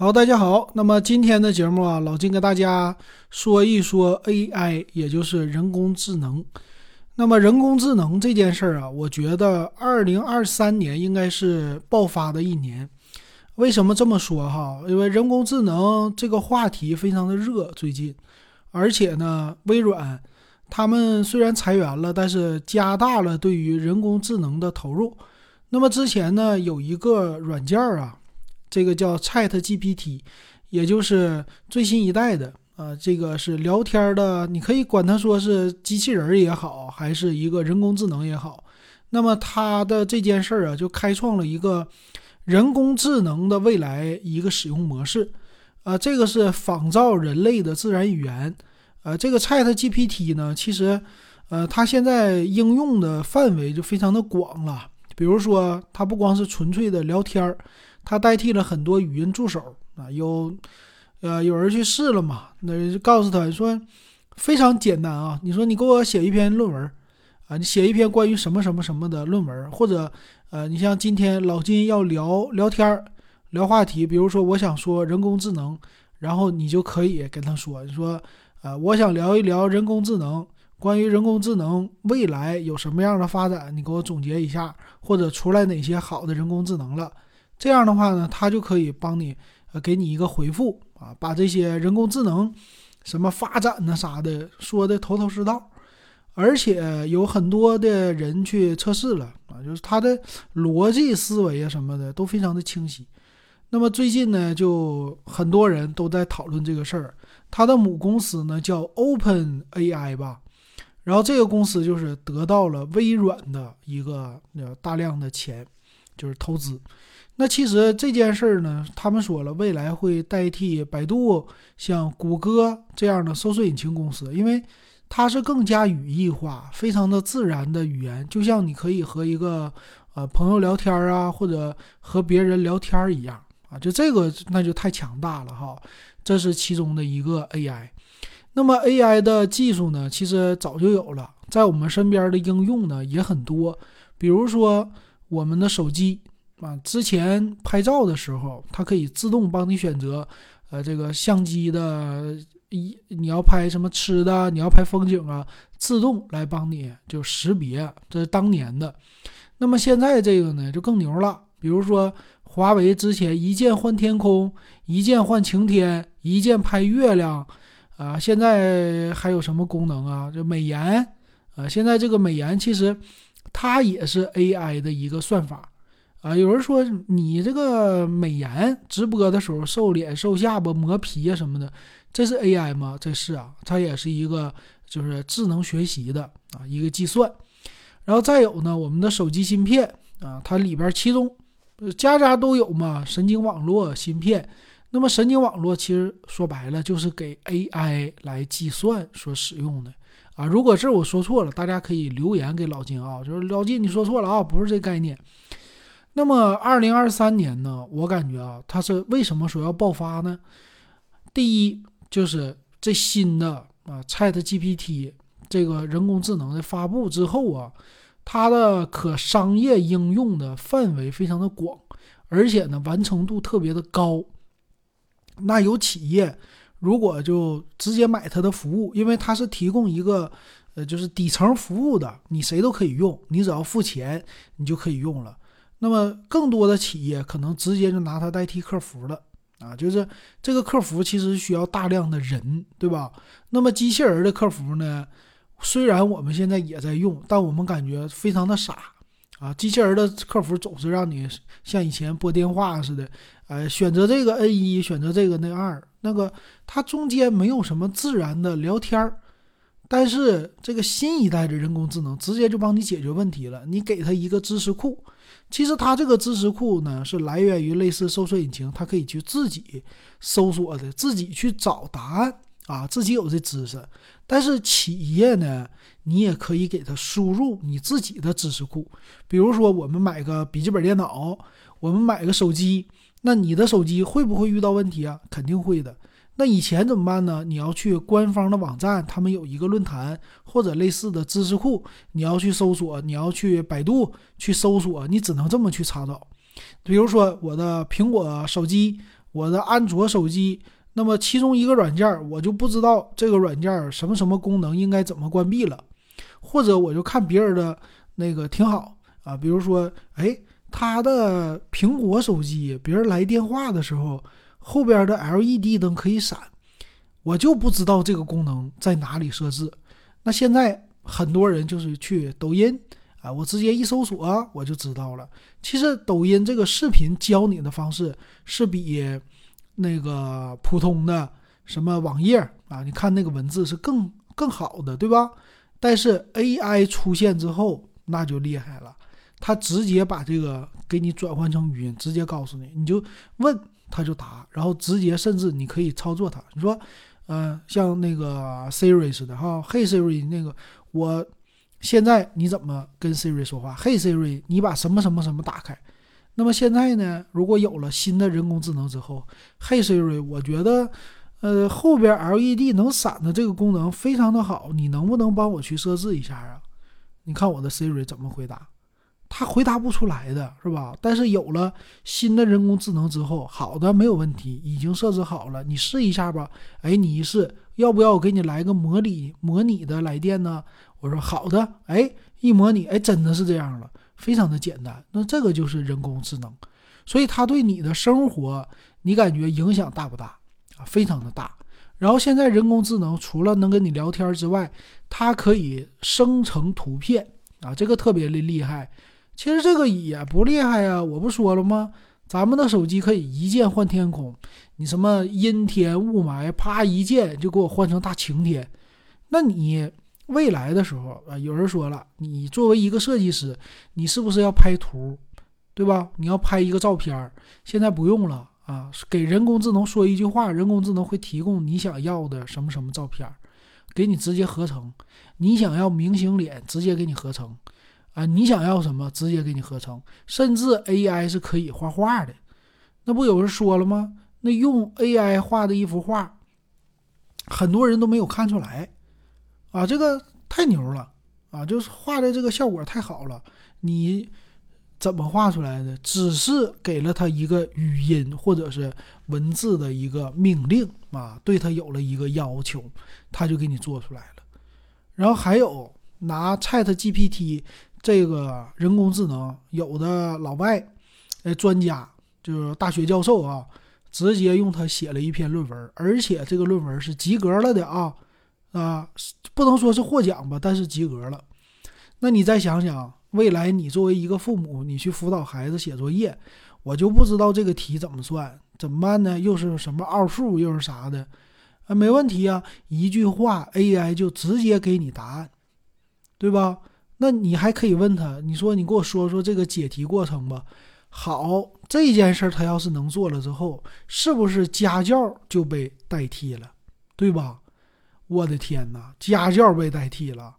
好，大家好。那么今天的节目啊，老金跟大家说一说 AI，也就是人工智能。那么人工智能这件事儿啊，我觉得二零二三年应该是爆发的一年。为什么这么说哈？因为人工智能这个话题非常的热，最近，而且呢，微软他们虽然裁员了，但是加大了对于人工智能的投入。那么之前呢，有一个软件儿啊。这个叫 Chat GPT，也就是最新一代的啊，这个是聊天的，你可以管它说是机器人也好，还是一个人工智能也好。那么它的这件事儿啊，就开创了一个人工智能的未来一个使用模式啊，这个是仿造人类的自然语言。呃，这个 Chat GPT 呢，其实呃，它现在应用的范围就非常的广了，比如说它不光是纯粹的聊天儿。它代替了很多语音助手啊，有，呃，有人去试了嘛？那告诉他说，非常简单啊。你说你给我写一篇论文，啊，你写一篇关于什么什么什么的论文，或者，呃，你像今天老金要聊聊天儿，聊话题，比如说我想说人工智能，然后你就可以跟他说，你说，呃，我想聊一聊人工智能，关于人工智能未来有什么样的发展，你给我总结一下，或者出来哪些好的人工智能了。这样的话呢，它就可以帮你，呃，给你一个回复啊，把这些人工智能什么发展呢啥的说的头头是道，而且有很多的人去测试了啊，就是他的逻辑思维啊什么的都非常的清晰。那么最近呢，就很多人都在讨论这个事儿，他的母公司呢叫 Open AI 吧，然后这个公司就是得到了微软的一个呃大量的钱，就是投资。那其实这件事儿呢，他们说了，未来会代替百度、像谷歌这样的搜索引擎公司，因为它是更加语义化、非常的自然的语言，就像你可以和一个呃朋友聊天啊，或者和别人聊天一样啊，就这个那就太强大了哈。这是其中的一个 AI。那么 AI 的技术呢，其实早就有了，在我们身边的应用呢也很多，比如说我们的手机。啊，之前拍照的时候，它可以自动帮你选择，呃，这个相机的一你要拍什么吃的，你要拍风景啊，自动来帮你就识别。这是当年的，那么现在这个呢就更牛了。比如说华为之前一键换天空，一键换晴天，一键拍月亮，啊，现在还有什么功能啊？就美颜，啊，现在这个美颜其实它也是 AI 的一个算法。啊，有人说你这个美颜直播的时候瘦脸、瘦下巴、磨皮啊什么的，这是 AI 吗？这是啊，它也是一个就是智能学习的啊一个计算。然后再有呢，我们的手机芯片啊，它里边其中家家都有嘛，神经网络芯片。那么神经网络其实说白了就是给 AI 来计算所使用的啊。如果这我说错了，大家可以留言给老金啊，就是老金你说错了啊，不是这概念。那么，二零二三年呢？我感觉啊，它是为什么说要爆发呢？第一，就是这新的啊，Chat GPT 这个人工智能的发布之后啊，它的可商业应用的范围非常的广，而且呢，完成度特别的高。那有企业如果就直接买它的服务，因为它是提供一个呃，就是底层服务的，你谁都可以用，你只要付钱，你就可以用了。那么更多的企业可能直接就拿它代替客服了啊，就是这个客服其实需要大量的人，对吧？那么机器人的客服呢，虽然我们现在也在用，但我们感觉非常的傻啊。机器人的客服总是让你像以前拨电话似的，呃，选择这个 N 一，选择这个那二，那个它中间没有什么自然的聊天儿。但是这个新一代的人工智能直接就帮你解决问题了，你给它一个知识库。其实它这个知识库呢，是来源于类似搜索引擎，它可以去自己搜索的，自己去找答案啊，自己有这知识。但是企业呢，你也可以给它输入你自己的知识库。比如说，我们买个笔记本电脑，我们买个手机，那你的手机会不会遇到问题啊？肯定会的。那以前怎么办呢？你要去官方的网站，他们有一个论坛或者类似的知识库，你要去搜索，你要去百度去搜索，你只能这么去查找。比如说我的苹果手机，我的安卓手机，那么其中一个软件我就不知道这个软件什么什么功能应该怎么关闭了，或者我就看别人的那个挺好啊，比如说，哎，他的苹果手机，别人来电话的时候，后边的 LED 灯可以闪，我就不知道这个功能在哪里设置。那现在很多人就是去抖音。啊，我直接一搜索我就知道了。其实抖音这个视频教你的方式是比那个普通的什么网页啊，你看那个文字是更更好的，对吧？但是 AI 出现之后那就厉害了，它直接把这个给你转换成语音，直接告诉你，你就问他就答，然后直接甚至你可以操作它。你说，嗯，像那个 Siri 似的哈，Hey Siri，那个我。现在你怎么跟 Siri 说话？Hey Siri，你把什么什么什么打开。那么现在呢？如果有了新的人工智能之后，Hey Siri，我觉得，呃，后边 LED 能闪的这个功能非常的好，你能不能帮我去设置一下啊？你看我的 Siri 怎么回答？他回答不出来的是吧？但是有了新的人工智能之后，好的，没有问题，已经设置好了，你试一下吧。哎，你一试，要不要我给你来个模拟模拟的来电呢？我说好的，哎，一模拟，哎，真的是这样了，非常的简单。那这个就是人工智能，所以它对你的生活，你感觉影响大不大啊？非常的大。然后现在人工智能除了能跟你聊天之外，它可以生成图片啊，这个特别的厉害。其实这个也不厉害呀，我不说了吗？咱们的手机可以一键换天空，你什么阴天雾霾，啪一键就给我换成大晴天。那你？未来的时候啊，有人说了，你作为一个设计师，你是不是要拍图，对吧？你要拍一个照片现在不用了啊，给人工智能说一句话，人工智能会提供你想要的什么什么照片给你直接合成。你想要明星脸，直接给你合成啊。你想要什么，直接给你合成。甚至 AI 是可以画画的，那不有人说了吗？那用 AI 画的一幅画，很多人都没有看出来。啊，这个太牛了啊！就是画的这个效果太好了，你怎么画出来的？只是给了他一个语音或者是文字的一个命令啊，对他有了一个要求，他就给你做出来了。然后还有拿 Chat GPT 这个人工智能，有的老外呃专家就是大学教授啊，直接用它写了一篇论文，而且这个论文是及格了的啊。啊，不能说是获奖吧，但是及格了。那你再想想，未来你作为一个父母，你去辅导孩子写作业，我就不知道这个题怎么算，怎么办呢？又是什么奥数，又是啥的？啊，没问题啊，一句话，AI 就直接给你答案，对吧？那你还可以问他，你说你给我说说这个解题过程吧。好，这件事儿他要是能做了之后，是不是家教就被代替了，对吧？我的天哪，家教被代替了，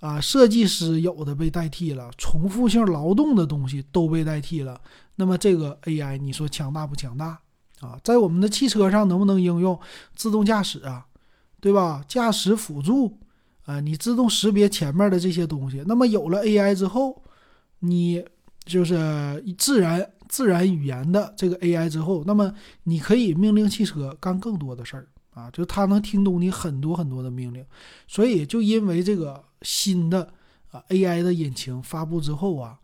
啊，设计师有的被代替了，重复性劳动的东西都被代替了。那么这个 AI，你说强大不强大啊？在我们的汽车上能不能应用自动驾驶啊？对吧？驾驶辅助啊，你自动识别前面的这些东西。那么有了 AI 之后，你就是自然自然语言的这个 AI 之后，那么你可以命令汽车干更多的事儿。啊，就它能听懂你很多很多的命令，所以就因为这个新的啊 AI 的引擎发布之后啊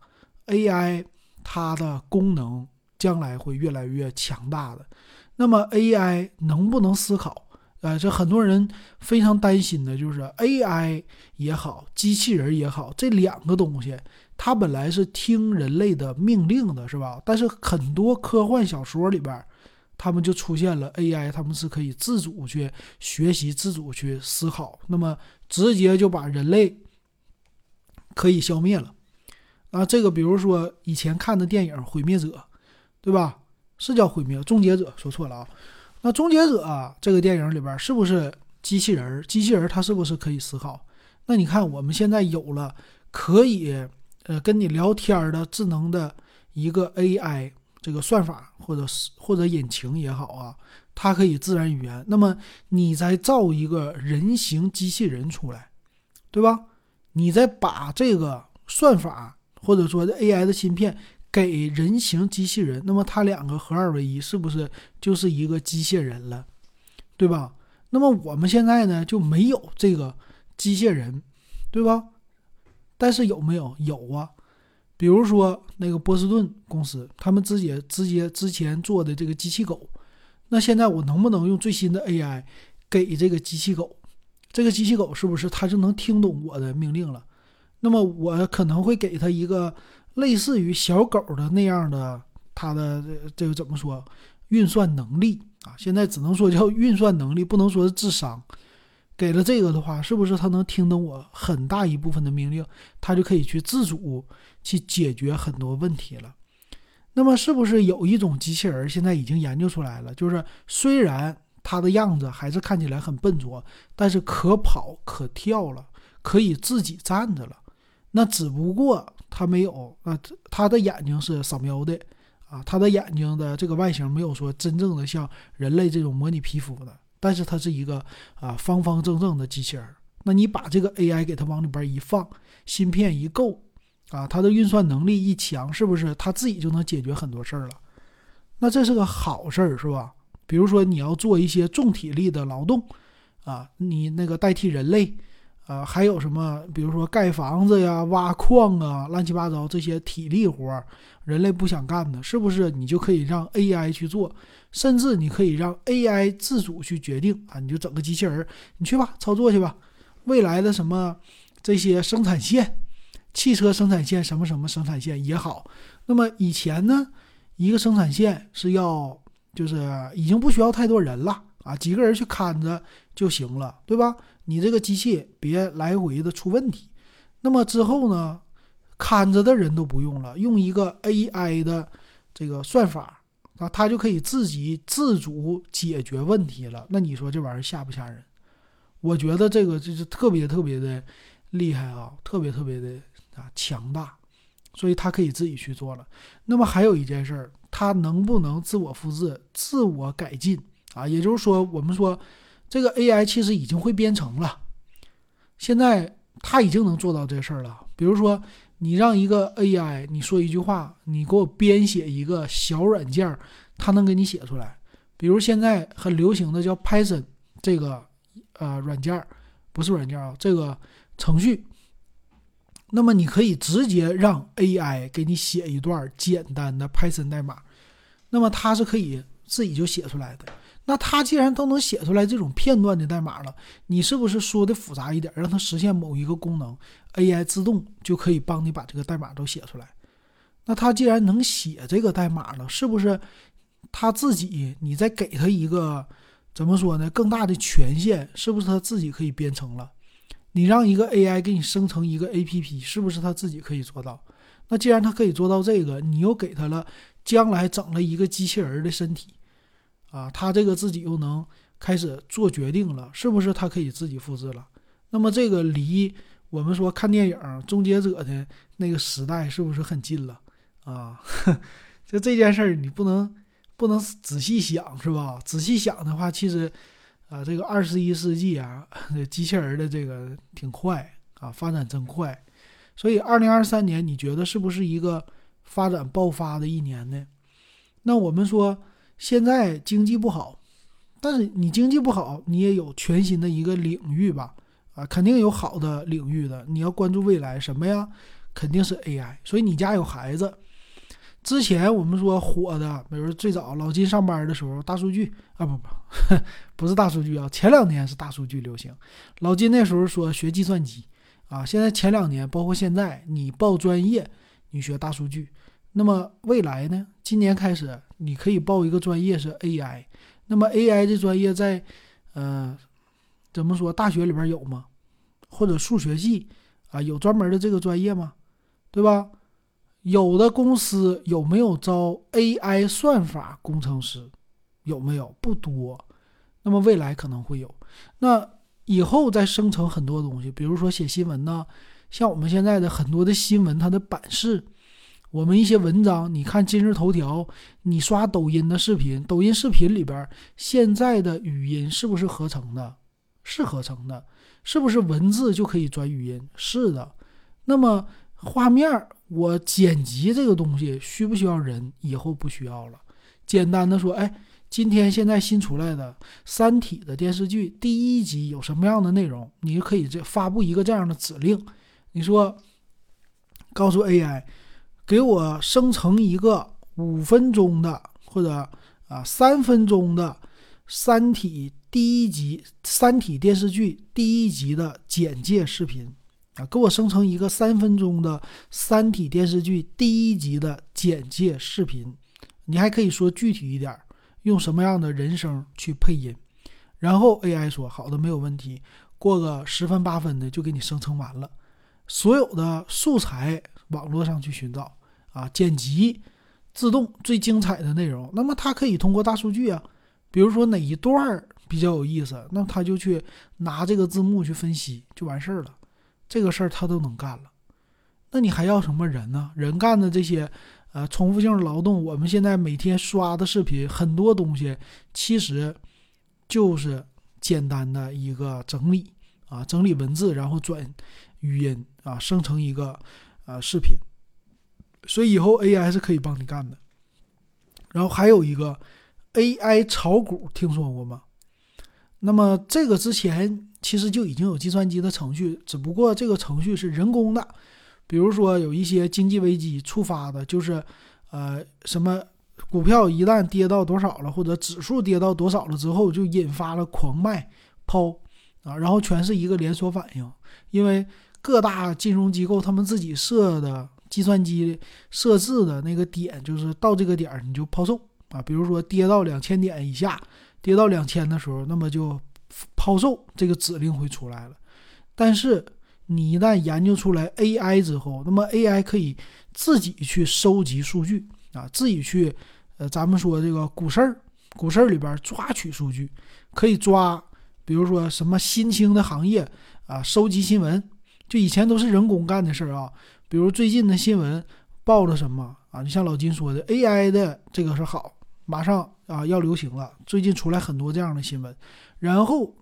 ，AI 它的功能将来会越来越强大的。那么 AI 能不能思考？呃，这很多人非常担心的就是 AI 也好，机器人也好，这两个东西它本来是听人类的命令的，是吧？但是很多科幻小说里边。他们就出现了 AI，他们是可以自主去学习、自主去思考，那么直接就把人类可以消灭了。啊，这个比如说以前看的电影《毁灭者》，对吧？是叫《毁灭终结者》，说错了啊。那《终结者》这个电影里边是不是机器人？机器人它是不是可以思考？那你看我们现在有了可以呃跟你聊天的智能的一个 AI。这个算法或者是或者引擎也好啊，它可以自然语言。那么你再造一个人形机器人出来，对吧？你再把这个算法或者说 AI 的芯片给人形机器人，那么它两个合二为一，是不是就是一个机械人了，对吧？那么我们现在呢就没有这个机械人，对吧？但是有没有？有啊。比如说那个波士顿公司，他们直接直接之前做的这个机器狗，那现在我能不能用最新的 AI 给这个机器狗？这个机器狗是不是它就能听懂我的命令了？那么我可能会给它一个类似于小狗的那样的它的这个怎么说运算能力啊？现在只能说叫运算能力，不能说是智商。给了这个的话，是不是它能听懂我很大一部分的命令？它就可以去自主去解决很多问题了。那么，是不是有一种机器人现在已经研究出来了？就是虽然它的样子还是看起来很笨拙，但是可跑可跳了，可以自己站着了。那只不过它没有啊，它的眼睛是扫描的啊，它的眼睛的这个外形没有说真正的像人类这种模拟皮肤的。但是它是一个啊方方正正的机器人，那你把这个 AI 给它往里边一放，芯片一够，啊，它的运算能力一强，是不是它自己就能解决很多事儿了？那这是个好事儿，是吧？比如说你要做一些重体力的劳动，啊，你那个代替人类。呃，还有什么？比如说盖房子呀、挖矿啊，乱七八糟这些体力活儿，人类不想干的，是不是？你就可以让 AI 去做，甚至你可以让 AI 自主去决定啊，你就整个机器人，你去吧，操作去吧。未来的什么这些生产线，汽车生产线，什么什么生产线也好，那么以前呢，一个生产线是要就是已经不需要太多人了啊，几个人去看着就行了，对吧？你这个机器别来回的出问题，那么之后呢，看着的人都不用了，用一个 AI 的这个算法啊，它就可以自己自主解决问题了。那你说这玩意儿吓不吓人？我觉得这个就是特别特别的厉害啊，特别特别的啊强大，所以它可以自己去做了。那么还有一件事儿，它能不能自我复制、自我改进啊？也就是说，我们说。这个 AI 其实已经会编程了，现在它已经能做到这事儿了。比如说，你让一个 AI 你说一句话，你给我编写一个小软件，它能给你写出来。比如现在很流行的叫 Python 这个呃软件，不是软件啊，这个程序。那么你可以直接让 AI 给你写一段简单的 Python 代码，那么它是可以自己就写出来的。那他既然都能写出来这种片段的代码了，你是不是说的复杂一点，让它实现某一个功能，AI 自动就可以帮你把这个代码都写出来？那他既然能写这个代码了，是不是他自己你再给他一个怎么说呢？更大的权限，是不是他自己可以编程了？你让一个 AI 给你生成一个 APP，是不是他自己可以做到？那既然他可以做到这个，你又给他了将来整了一个机器人的身体。啊，他这个自己又能开始做决定了，是不是？他可以自己复制了。那么这个离我们说看电影《终结者》的那个时代是不是很近了？啊，就这件事儿，你不能不能仔细想，是吧？仔细想的话，其实啊，这个二十一世纪啊，机器人的这个挺快啊，发展真快。所以，二零二三年你觉得是不是一个发展爆发的一年呢？那我们说。现在经济不好，但是你经济不好，你也有全新的一个领域吧？啊，肯定有好的领域的。你要关注未来什么呀？肯定是 AI。所以你家有孩子，之前我们说火的，比如最早老金上班的时候，大数据啊，不不，不是大数据啊。前两年是大数据流行，老金那时候说学计算机啊。现在前两年，包括现在，你报专业，你学大数据。那么未来呢？今年开始。你可以报一个专业是 AI，那么 AI 这专业在，呃，怎么说？大学里边有吗？或者数学系啊，有专门的这个专业吗？对吧？有的公司有没有招 AI 算法工程师？有没有？不多。那么未来可能会有。那以后再生成很多东西，比如说写新闻呢，像我们现在的很多的新闻，它的版式。我们一些文章，你看今日头条，你刷抖音的视频，抖音视频里边现在的语音是不是合成的？是合成的，是不是文字就可以转语音？是的。那么画面我剪辑这个东西需不需要人？以后不需要了。简单的说，哎，今天现在新出来的《三体》的电视剧第一集有什么样的内容？你就可以这发布一个这样的指令，你说，告诉 AI，给我生成一个五分钟的或者啊三分钟的《三体》第一集《三体》电视剧第一集的简介视频。啊，给我生成一个三分钟的《三体》电视剧第一集的简介视频，你还可以说具体一点，用什么样的人声去配音，然后 AI 说好的没有问题，过个十分八分的就给你生成完了。所有的素材网络上去寻找啊，剪辑自动最精彩的内容，那么它可以通过大数据啊，比如说哪一段比较有意思，那他就去拿这个字幕去分析就完事儿了。这个事儿他都能干了，那你还要什么人呢？人干的这些，呃，重复性劳动，我们现在每天刷的视频，很多东西其实就是简单的一个整理啊，整理文字，然后转语音啊，生成一个呃视频。所以以后 AI 是可以帮你干的。然后还有一个 AI 炒股，听说过吗？那么这个之前。其实就已经有计算机的程序，只不过这个程序是人工的。比如说有一些经济危机触发的，就是呃什么股票一旦跌到多少了，或者指数跌到多少了之后，就引发了狂卖抛啊，然后全是一个连锁反应。因为各大金融机构他们自己设的计算机设置的那个点，就是到这个点你就抛售啊。比如说跌到两千点以下，跌到两千的时候，那么就。抛售这个指令会出来了，但是你一旦研究出来 AI 之后，那么 AI 可以自己去收集数据啊，自己去呃，咱们说这个股市儿，股市儿里边抓取数据，可以抓，比如说什么新兴的行业啊，收集新闻，就以前都是人工干的事儿啊，比如最近的新闻报了什么啊，就像老金说的 AI 的这个是好，马上啊要流行了，最近出来很多这样的新闻。然后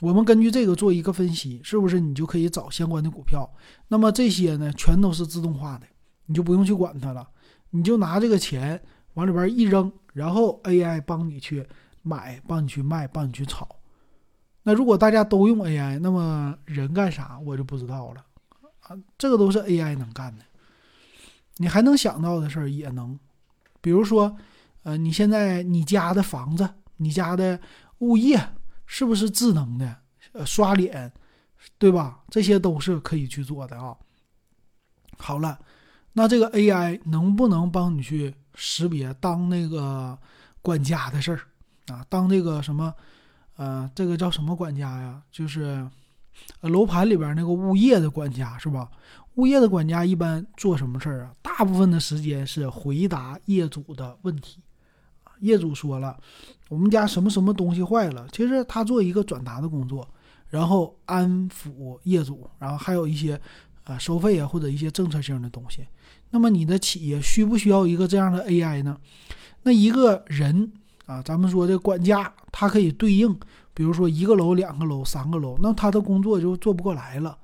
我们根据这个做一个分析，是不是你就可以找相关的股票？那么这些呢，全都是自动化的，你就不用去管它了，你就拿这个钱往里边一扔，然后 AI 帮你去买，帮你去卖，帮你去炒。那如果大家都用 AI，那么人干啥我就不知道了啊。这个都是 AI 能干的，你还能想到的事儿也能，比如说，呃，你现在你家的房子，你家的。物业是不是智能的？呃，刷脸，对吧？这些都是可以去做的啊。好了，那这个 AI 能不能帮你去识别当那个管家的事儿啊？当这个什么，呃，这个叫什么管家呀？就是楼盘里边那个物业的管家是吧？物业的管家一般做什么事儿啊？大部分的时间是回答业主的问题。业主说了，我们家什么什么东西坏了，其实他做一个转达的工作，然后安抚业主，然后还有一些啊收费啊或者一些政策性的东西。那么你的企业需不需要一个这样的 AI 呢？那一个人啊，咱们说这管家，他可以对应，比如说一个楼、两个楼、三个楼，那他的工作就做不过来了。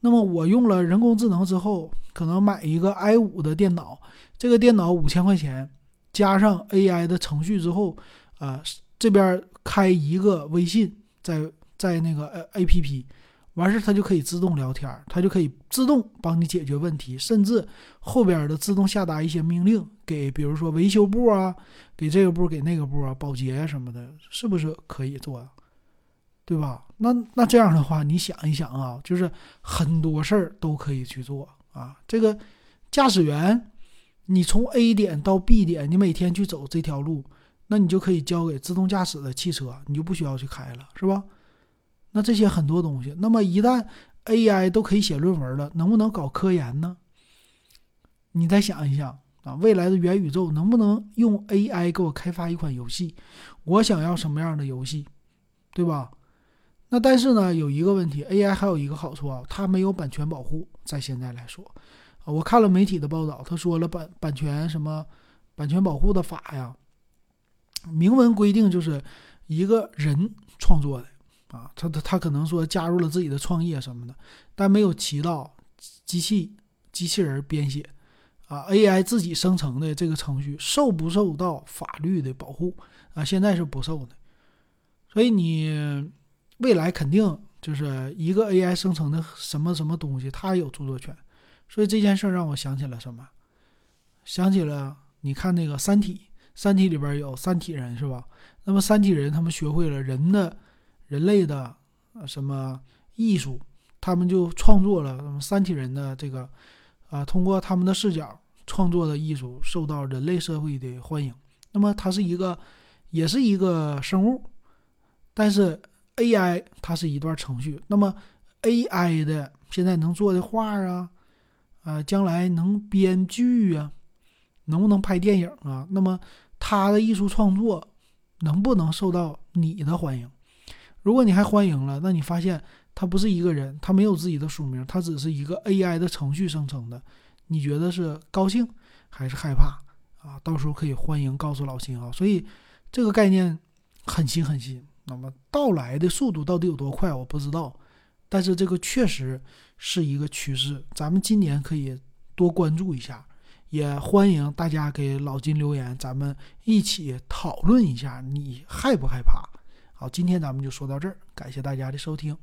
那么我用了人工智能之后，可能买一个 i 五的电脑，这个电脑五千块钱。加上 AI 的程序之后，啊，这边开一个微信，在在那个呃 APP，完事它就可以自动聊天，它就可以自动帮你解决问题，甚至后边的自动下达一些命令给，比如说维修部啊，给这个部给那个部啊，保洁啊什么的，是不是可以做？啊对吧？那那这样的话，你想一想啊，就是很多事儿都可以去做啊，这个驾驶员。你从 A 点到 B 点，你每天去走这条路，那你就可以交给自动驾驶的汽车，你就不需要去开了，是吧？那这些很多东西，那么一旦 AI 都可以写论文了，能不能搞科研呢？你再想一想啊，未来的元宇宙能不能用 AI 给我开发一款游戏？我想要什么样的游戏，对吧？那但是呢，有一个问题，AI 还有一个好处啊，它没有版权保护，在现在来说。我看了媒体的报道，他说了版版权什么版权保护的法呀，明文规定就是一个人创作的啊，他他他可能说加入了自己的创业什么的，但没有提到机器机器人编写啊，AI 自己生成的这个程序受不受到法律的保护啊？现在是不受的，所以你未来肯定就是一个 AI 生成的什么什么东西，它有著作权。所以这件事让我想起了什么？想起了你看那个《三体》，《三体》里边有三体人是吧？那么三体人他们学会了人的、人类的什么艺术，他们就创作了三体人的这个啊，通过他们的视角创作的艺术受到人类社会的欢迎。那么它是一个，也是一个生物，但是 AI 它是一段程序。那么 AI 的现在能做的画啊。啊，将来能编剧啊，能不能拍电影啊？那么他的艺术创作能不能受到你的欢迎？如果你还欢迎了，那你发现他不是一个人，他没有自己的署名，他只是一个 AI 的程序生成的。你觉得是高兴还是害怕啊？到时候可以欢迎告诉老秦啊。所以这个概念很新很新。那么到来的速度到底有多快，我不知道。但是这个确实是一个趋势，咱们今年可以多关注一下，也欢迎大家给老金留言，咱们一起讨论一下，你害不害怕？好，今天咱们就说到这儿，感谢大家的收听。